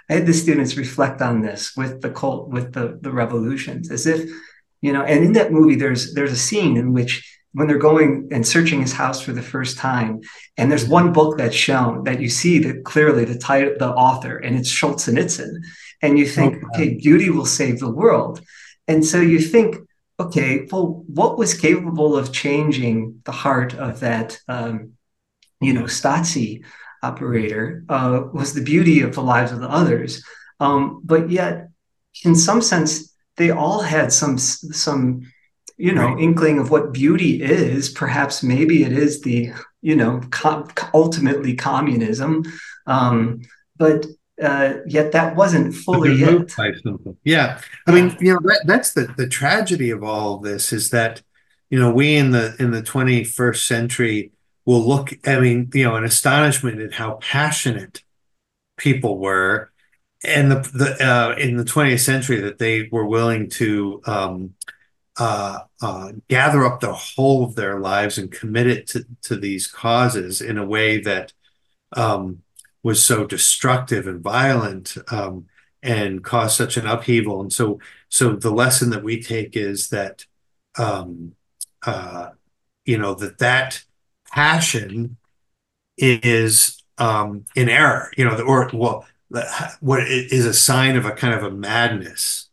I had the students reflect on this with the cult with the the revolutions as if you know and in that movie there's there's a scene in which when they're going and searching his house for the first time and there's one book that's shown that you see that clearly the title the author and it's Solzhenitsyn and you think okay. okay beauty will save the world. And so you think okay well what was capable of changing the heart of that um, you know Stasi operator uh, was the beauty of the lives of the others. Um, but yet in some sense they all had some some you know right. inkling of what beauty is. Perhaps maybe it is the you know com- ultimately communism. Um, but uh, yet that wasn't fully it yeah. I mean you know that, that's the the tragedy of all of this is that you know we in the in the 21st century will look i mean you know in astonishment at how passionate people were and the, the uh, in the 20th century that they were willing to um, uh, uh, gather up the whole of their lives and commit it to, to these causes in a way that um, was so destructive and violent um, and caused such an upheaval. And so, so the lesson that we take is that, um, uh, you know, that that passion is um, in error. You know, or well, what is a sign of a kind of a madness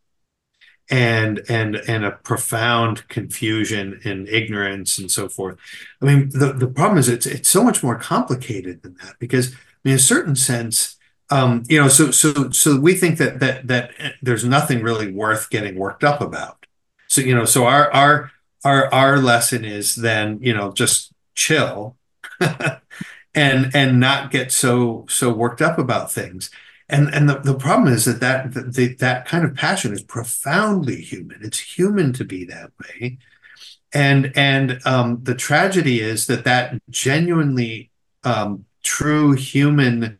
and and and a profound confusion and ignorance and so forth. I mean, the, the problem is it's it's so much more complicated than that because I mean, in a certain sense, um, you know, so so so we think that that that there's nothing really worth getting worked up about. So you know, so our our our our lesson is then you know just chill *laughs* and and not get so so worked up about things. And and the, the problem is that that that, that kind of passion is profoundly human. It's human to be that way. And and um, the tragedy is that that genuinely um, true human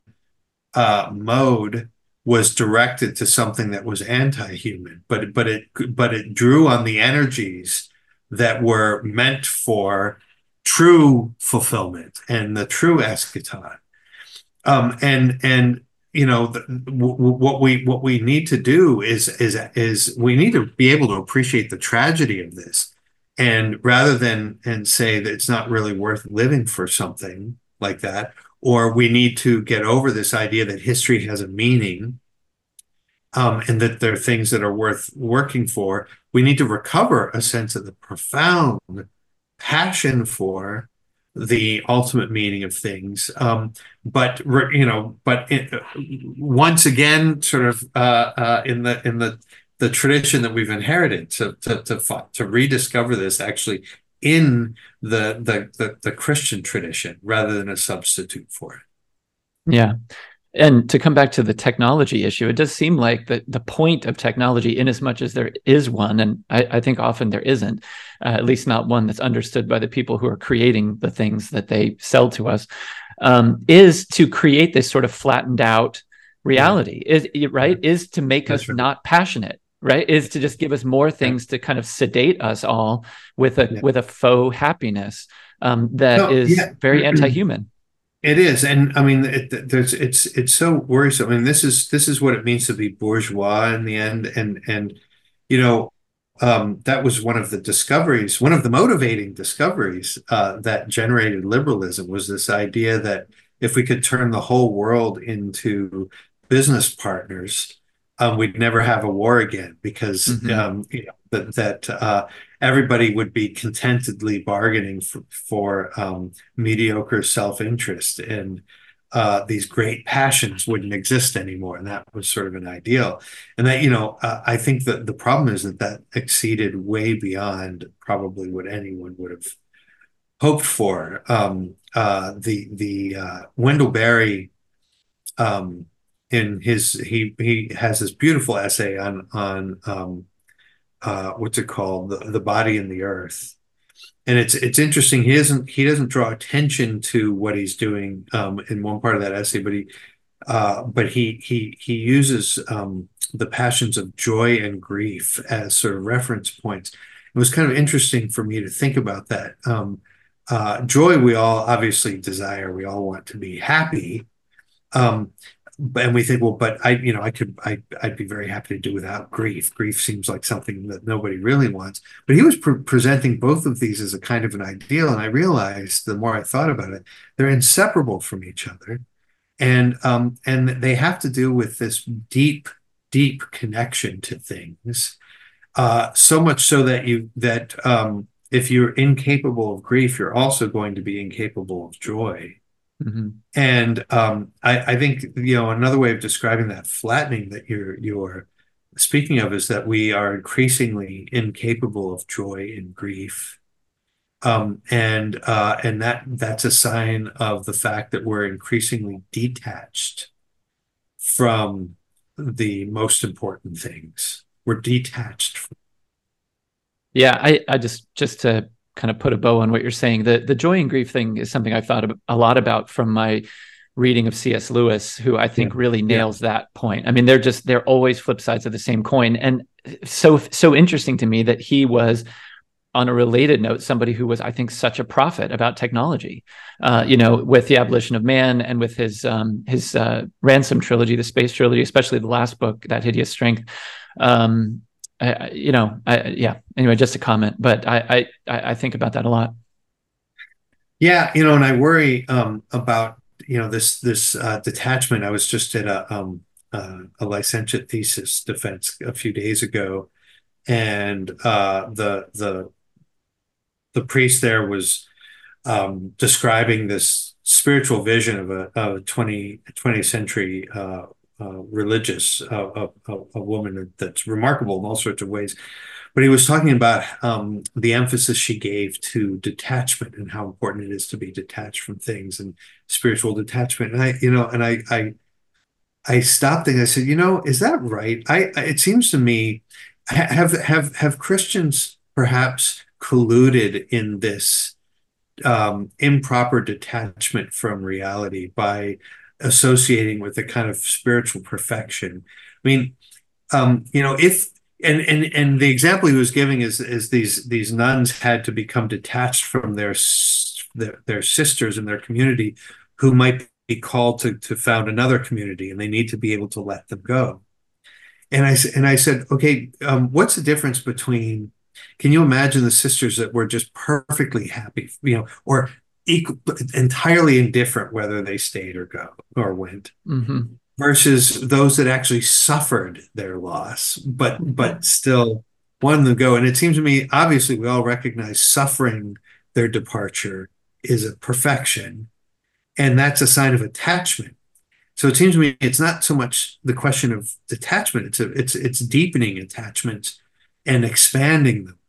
uh, mode was directed to something that was anti-human but but it but it drew on the energies that were meant for true fulfillment and the true eschaton. Um, and and you know the, w- what we what we need to do is is is we need to be able to appreciate the tragedy of this. And rather than and say that it's not really worth living for something like that or we need to get over this idea that history has a meaning um, and that there are things that are worth working for we need to recover a sense of the profound passion for the ultimate meaning of things. Um, but you know, but it, once again, sort of uh, uh, in the in the the tradition that we've inherited to to to, to rediscover this actually in the, the the the Christian tradition rather than a substitute for it. Yeah and to come back to the technology issue, it does seem like the, the point of technology, in as much as there is one, and I, I think often there isn't, uh, at least not one that's understood by the people who are creating the things that they sell to us, um, is to create this sort of flattened out reality. Is right? Is to make that's us right. not passionate. Right? Is to just give us more things to kind of sedate us all with a yeah. with a faux happiness um, that no, is yeah. very *clears throat* anti-human. It is, and I mean, it, there's it's it's so worrisome. I mean, this is this is what it means to be bourgeois in the end, and and you know, um, that was one of the discoveries, one of the motivating discoveries uh, that generated liberalism was this idea that if we could turn the whole world into business partners, um, we'd never have a war again because mm-hmm. um, you know, that that uh, everybody would be contentedly bargaining for, for um, mediocre self interest and uh, these great passions wouldn't exist anymore, and that was sort of an ideal. And that you know, uh, I think that the problem is that that exceeded way beyond probably what anyone would have hoped for. Um, uh, the the uh, Wendell Berry, um, in his he he has this beautiful essay on on um, uh, what's it called? The, the body and the earth. And it's it's interesting. He doesn't he doesn't draw attention to what he's doing um, in one part of that essay but he uh, but he he he uses um, the passions of joy and grief as sort of reference points. It was kind of interesting for me to think about that. Um, uh, joy we all obviously desire. We all want to be happy. Um, and we think, well, but I, you know, I could, I, I'd be very happy to do without grief. Grief seems like something that nobody really wants. But he was pre- presenting both of these as a kind of an ideal, and I realized the more I thought about it, they're inseparable from each other, and um, and they have to do with this deep, deep connection to things. Uh, so much so that you that um, if you're incapable of grief, you're also going to be incapable of joy Mm-hmm. And um, I, I, think you know another way of describing that flattening that you're you're speaking of is that we are increasingly incapable of joy and grief, um, and uh, and that that's a sign of the fact that we're increasingly detached from the most important things. We're detached. From- yeah, I I just just to kind of put a bow on what you're saying. The the joy and grief thing is something I've thought a lot about from my reading of C.S. Lewis, who I think yeah. really nails yeah. that point. I mean, they're just they're always flip sides of the same coin, and so so interesting to me that he was. On a related note, somebody who was, I think, such a prophet about technology, uh, you know, with the abolition of man and with his um, his uh, ransom trilogy, the space trilogy, especially the last book, that hideous strength. Um, I, you know, I, yeah. Anyway, just a comment, but I, I, I think about that a lot. Yeah, you know, and I worry um, about you know this this uh, detachment. I was just at a um, uh, a licentiate thesis defense a few days ago, and uh, the the the priest there was um, describing this spiritual vision of a, of a 20, 20th century uh, religious, uh, a, a, woman that's remarkable in all sorts of ways. But he was talking about um, the emphasis she gave to detachment and how important it is to be detached from things and spiritual detachment. And I, you know, and I, I, I stopped and I said, you know, is that right? I, it seems to me, have have have Christians perhaps colluded in this um, improper detachment from reality by associating with a kind of spiritual perfection. I mean, um, you know, if and and and the example he was giving is is these these nuns had to become detached from their their, their sisters in their community who might be called to to found another community and they need to be able to let them go and i and i said okay um, what's the difference between can you imagine the sisters that were just perfectly happy you know or equal, entirely indifferent whether they stayed or go or went mm-hmm. versus those that actually suffered their loss but mm-hmm. but still wanted to go and it seems to me obviously we all recognize suffering their departure is a perfection and that's a sign of attachment so it seems to me it's not so much the question of detachment it's a, it's it's deepening attachments and expanding them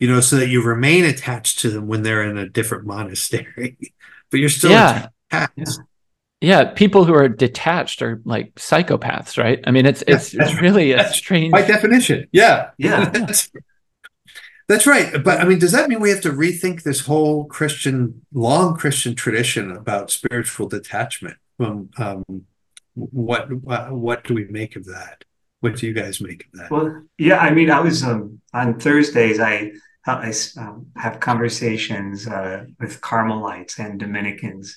you know, so that you remain attached to them when they're in a different *laughs* monastery, but you're still yeah. attached. Yeah. yeah. people who are detached are like psychopaths, right? I mean, it's it's it's really a strange by definition. Yeah, yeah. *laughs* that's, that's right. But I mean, does that mean we have to rethink this whole Christian, long Christian tradition about spiritual detachment? Um, um, what what do we make of that? What do you guys make of that? Well, yeah, I mean, I was um, on Thursdays. I I um, have conversations uh, with Carmelites and Dominicans.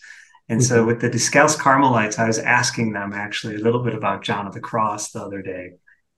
And mm-hmm. so with the Discalced Carmelites, I was asking them actually a little bit about John of the Cross the other day.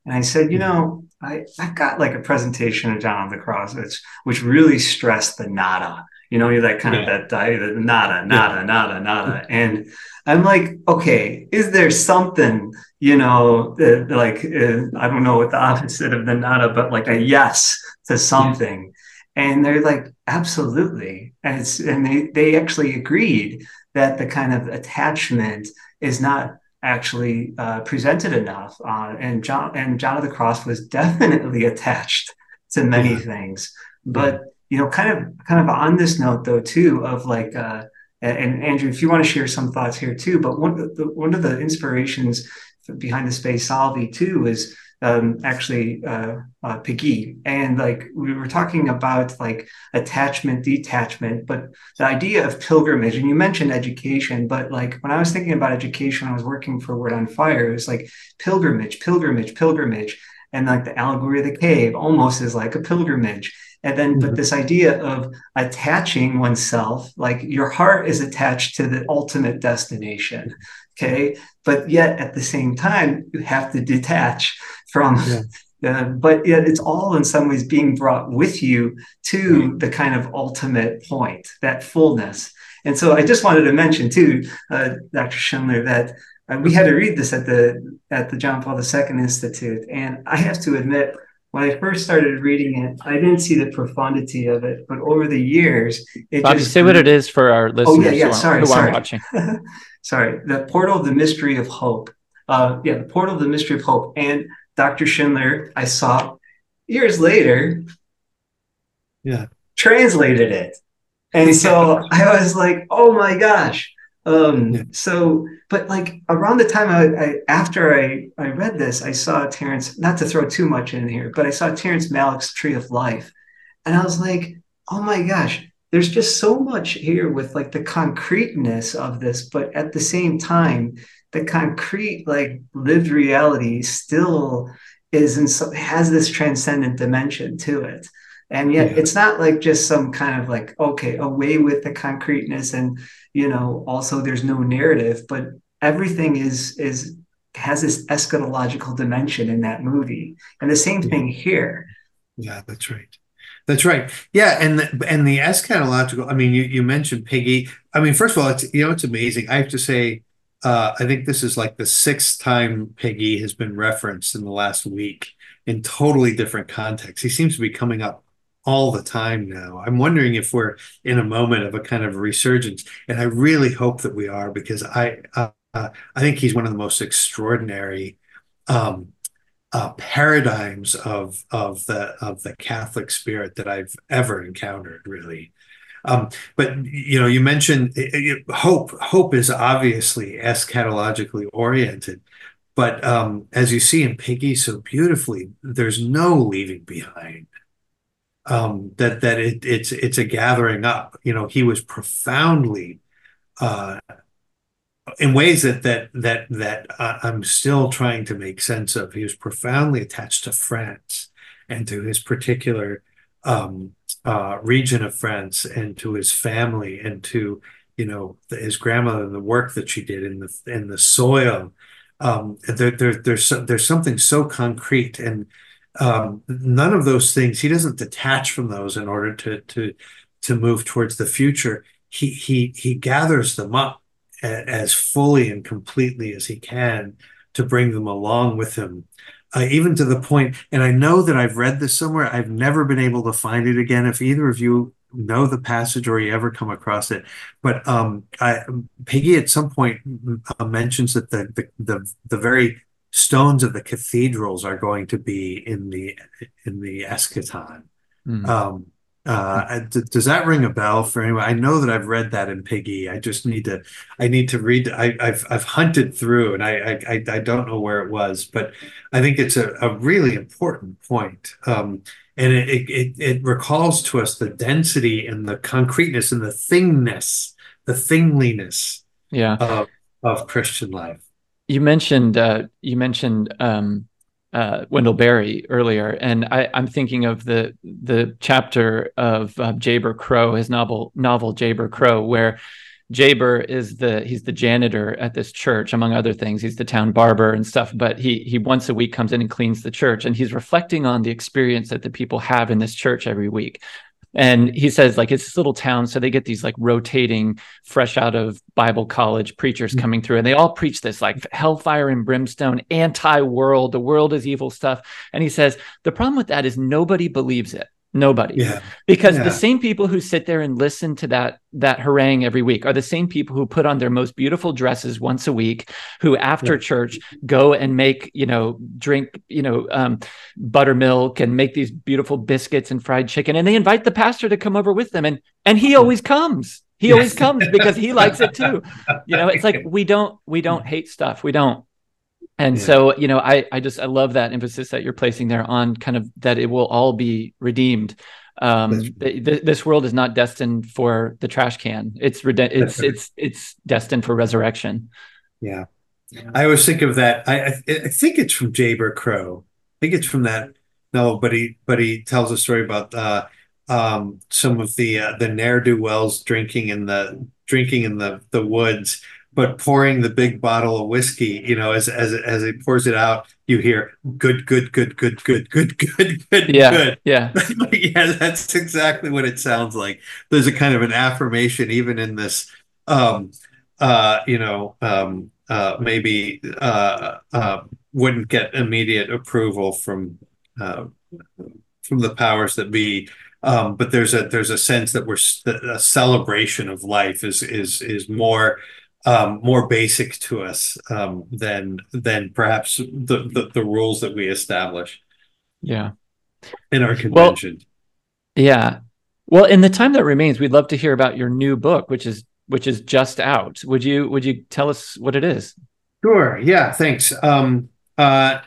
And I said, you mm-hmm. know, I, I got like a presentation of John of the Cross, which, which really stressed the nada. You know, you're like kind yeah. of that the nada, nada, yeah. nada, nada. And I'm like, okay, is there something, you know, uh, like, uh, I don't know what the opposite of the nada, but like a yes to something. And they're like, absolutely. And it's and they they actually agreed that the kind of attachment is not actually uh, presented enough. Uh, and John and John of the Cross was definitely *laughs* attached to many yeah. things. But you know, kind of kind of on this note though too of like uh, and Andrew, if you want to share some thoughts here too, but one of the one of the inspirations behind the Spe Salvi too is um, actually uh, uh, Péguy. And like we were talking about like attachment, detachment, but the idea of pilgrimage, and you mentioned education, but like when I was thinking about education, I was working for Word on Fire, it was like pilgrimage, pilgrimage, pilgrimage. And like the allegory of the cave almost is like a pilgrimage. And then, but mm-hmm. this idea of attaching oneself, like your heart is attached to the ultimate destination. Okay. But yet at the same time, you have to detach from yeah. Uh, but yet it's all in some ways being brought with you to right. the kind of ultimate point, that fullness. And so I just wanted to mention too, uh, Dr. Schindler, that uh, we had to read this at the at the John Paul II Institute, and I have to admit, when I first started reading it, I didn't see the profundity of it, but over the years, it Bobby, just say what it is for our listeners. Oh yeah, yeah. Sorry, who sorry. watching. *laughs* sorry, the portal of the mystery of hope. Uh, yeah, the portal of the mystery of hope, and Dr. Schindler, I saw years later, yeah, translated it. And so *laughs* I was like, oh my gosh. Um, yeah. so, but like around the time I, I, after I, I read this, I saw Terrence, not to throw too much in here, but I saw Terrence Malick's Tree of Life. And I was like, oh my gosh, there's just so much here with like the concreteness of this, but at the same time, the concrete like lived reality still is and so has this transcendent dimension to it and yet yeah. it's not like just some kind of like okay away with the concreteness and you know also there's no narrative but everything is is has this eschatological dimension in that movie. And the same thing here. Yeah that's right. That's right. Yeah and the, and the eschatological i mean you, you mentioned Péguy. I mean first of all it's you know it's amazing. I have to say uh, I think this is like the sixth time Péguy has been referenced in the last week in totally different contexts. He seems to be coming up all the time now. I'm wondering if we're in a moment of a kind of resurgence, and I really hope that we are because I uh, uh, I think he's one of the most extraordinary um, uh, paradigms of of the of the Catholic spirit that I've ever encountered. Really, um, but you know, you mentioned it, hope. Hope is obviously eschatologically oriented, but um, as you see in Péguy so beautifully, there's no leaving behind. Um, that that it, it's it's a gathering up. You know, he was profoundly, uh, in ways that that that that I'm still trying to make sense of. He was profoundly attached to France and to his particular um, uh, region of France and to his family and to you know his grandmother and the work that she did in the in the soil. Um, there, there, there's there's something so concrete and um, none of those things. He doesn't detach from those in order to to to move towards the future. He he he gathers them up as fully and completely as he can to bring them along with him uh, even to the point, and I know that I've read this somewhere. I've never been able to find it again. If either of you know the passage or you ever come across it, but um, I, at some point uh, mentions that the, the the the very stones of the cathedrals are going to be in the in the eschaton. Mm-hmm. Um, uh, does that ring a bell for anyone? I know that I've read that in Péguy. I just need to, I need to read. I, have I've hunted through, and I, I I don't know where it was, but I think it's a, a really important point. Um, and it, it it recalls to us the density and the concreteness and the thingness, the thingliness, yeah, of of Christian life. You mentioned uh, you mentioned um, uh, Wendell Berry earlier, and I, am thinking of the the chapter of uh, Jayber Crow, his novel novel Jayber Crow, where Jayber is the he's the janitor at this church, among other things. He's the town barber and stuff. But he he once a week comes in and cleans the church, and he's reflecting on the experience that the people have in this church every week. And he says, like, it's this little town. So they get these like rotating, fresh out of Bible college preachers mm-hmm. coming through, and they all preach this like hellfire and brimstone, anti world, the world is evil stuff. And he says, the problem with that is nobody believes it Nobody. Yeah. Because yeah. the same people who sit there and listen to that that harangue every week are the same people who put on their most beautiful dresses once a week, who after yeah. church go and make, you know, drink, you know, um, buttermilk and make these beautiful biscuits and fried chicken. And they invite the pastor to come over with them. And and he always comes. He always comes because he likes it too. *laughs* You know, it's like we don't we don't hate stuff. We don't and yeah. so you know i i just i love that emphasis that you're placing there on kind of that it will all be redeemed. Um th- th- this world is not destined for the trash can. It's rede- it's it's it's destined for resurrection. Yeah. I always think of that i i, I think it's from Jayber crow i think it's from that no but he but he tells a story about uh um some of the uh, the ne'er-do-wells drinking in the drinking in the the woods but pouring the big bottle of whiskey, you know, as as as it pours it out, you hear good, good, good, good, good, good, *laughs* good, good, yeah, good. Yeah, *laughs* yeah, that's exactly what it sounds like. There's a kind of an affirmation, even in this, um, uh, you know, um, uh, maybe uh, uh, wouldn't get immediate approval from uh, from the powers that be. Um, but there's a there's a sense that we're a celebration of life is is is more um, more basic to us um, than than perhaps the, the, the rules that we establish. Yeah, in our convention. Well, yeah. Well, in the time that remains, we'd love to hear about your new book, which is which is just out. Would you would you tell us what it is? Sure. Yeah. Thanks. Um, uh,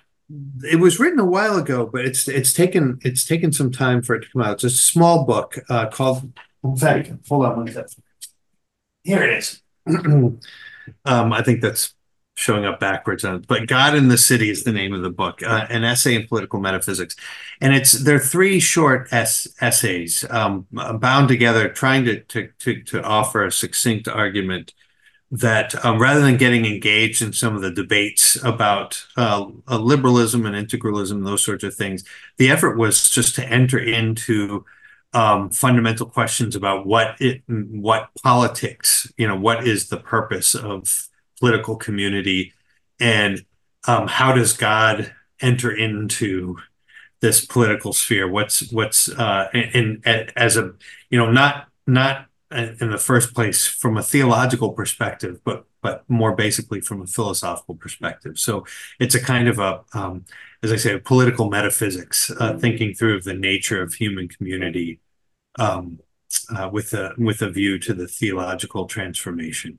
it was written a while ago, but it's it's taken it's taken some time for it to come out. It's a small book uh, called. In fact, hold on one second. Here it is. *clears throat* um, I think that's showing up backwards on it. But God and the City is the name of the book, uh, an essay in political metaphysics. And it's they're three short es- essays um, bound together, trying to, to, to, to, offer a succinct argument that um, rather than getting engaged in some of the debates about uh, uh, liberalism and integralism, those sorts of things, the effort was just to enter into um, fundamental questions about what it what politics you know what is the purpose of political community? And um, how does god enter into this political sphere? What's what's uh in, in as a you know not not in the first place from a theological perspective but but more basically from a philosophical perspective. So it's a kind of a um, as I say, political metaphysics, uh, thinking through the nature of human community um, uh, with a with a view to the theological transformation.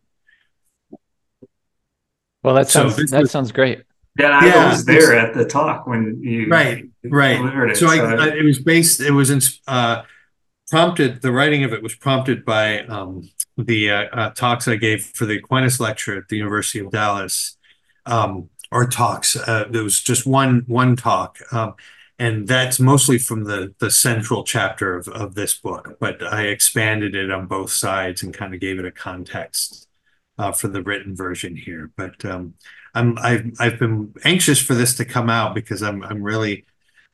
Well, that sounds so that was, sounds great. Yeah, I yeah, was there at the talk when you right right. It, so, so. I, I, it was based. It was in, uh, prompted. The writing of it was prompted by um, the uh, uh, talks I gave for the Aquinas lecture at the University of Dallas. Um, or talks. Uh, there was just one one talk, um, and that's mostly from the the central chapter of, of this book. But I expanded it on both sides and kind of gave it a context uh, for the written version here. But um, I'm I've I've been anxious for this to come out because I'm I'm really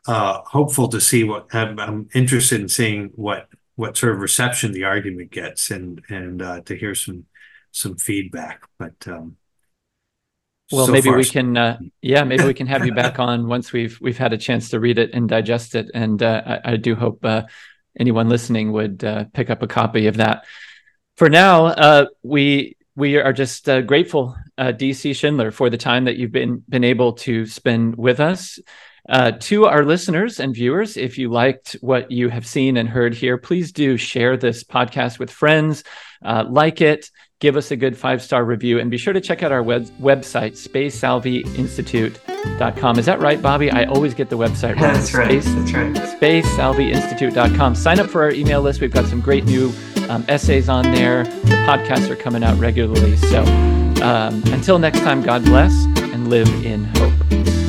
uh, hopeful to see what I'm, I'm interested in seeing what what sort of reception the argument gets and and uh, to hear some some feedback. But um, well, so maybe far. we can, uh, yeah, maybe we can have you back *laughs* on once we've we've had a chance to read it and digest it. And uh, I, I, do hope uh, anyone listening would uh, pick up a copy of that. For now, uh, we we are just uh, grateful, DC Schindler, for the time that you've been been able to spend with us. to our listeners and viewers, if you liked what you have seen and heard here, please do share this podcast with friends, like it give us a good five star review, and be sure to check out our web- website, spesalviinstitute.com. Is that right, Bobby? I always get the website right. That's right. Space, That's right. Spesalviinstitute.com. Sign up for our email list. We've got some great new um, essays on there. The podcasts are coming out regularly. So um, until next time, God bless and live in hope.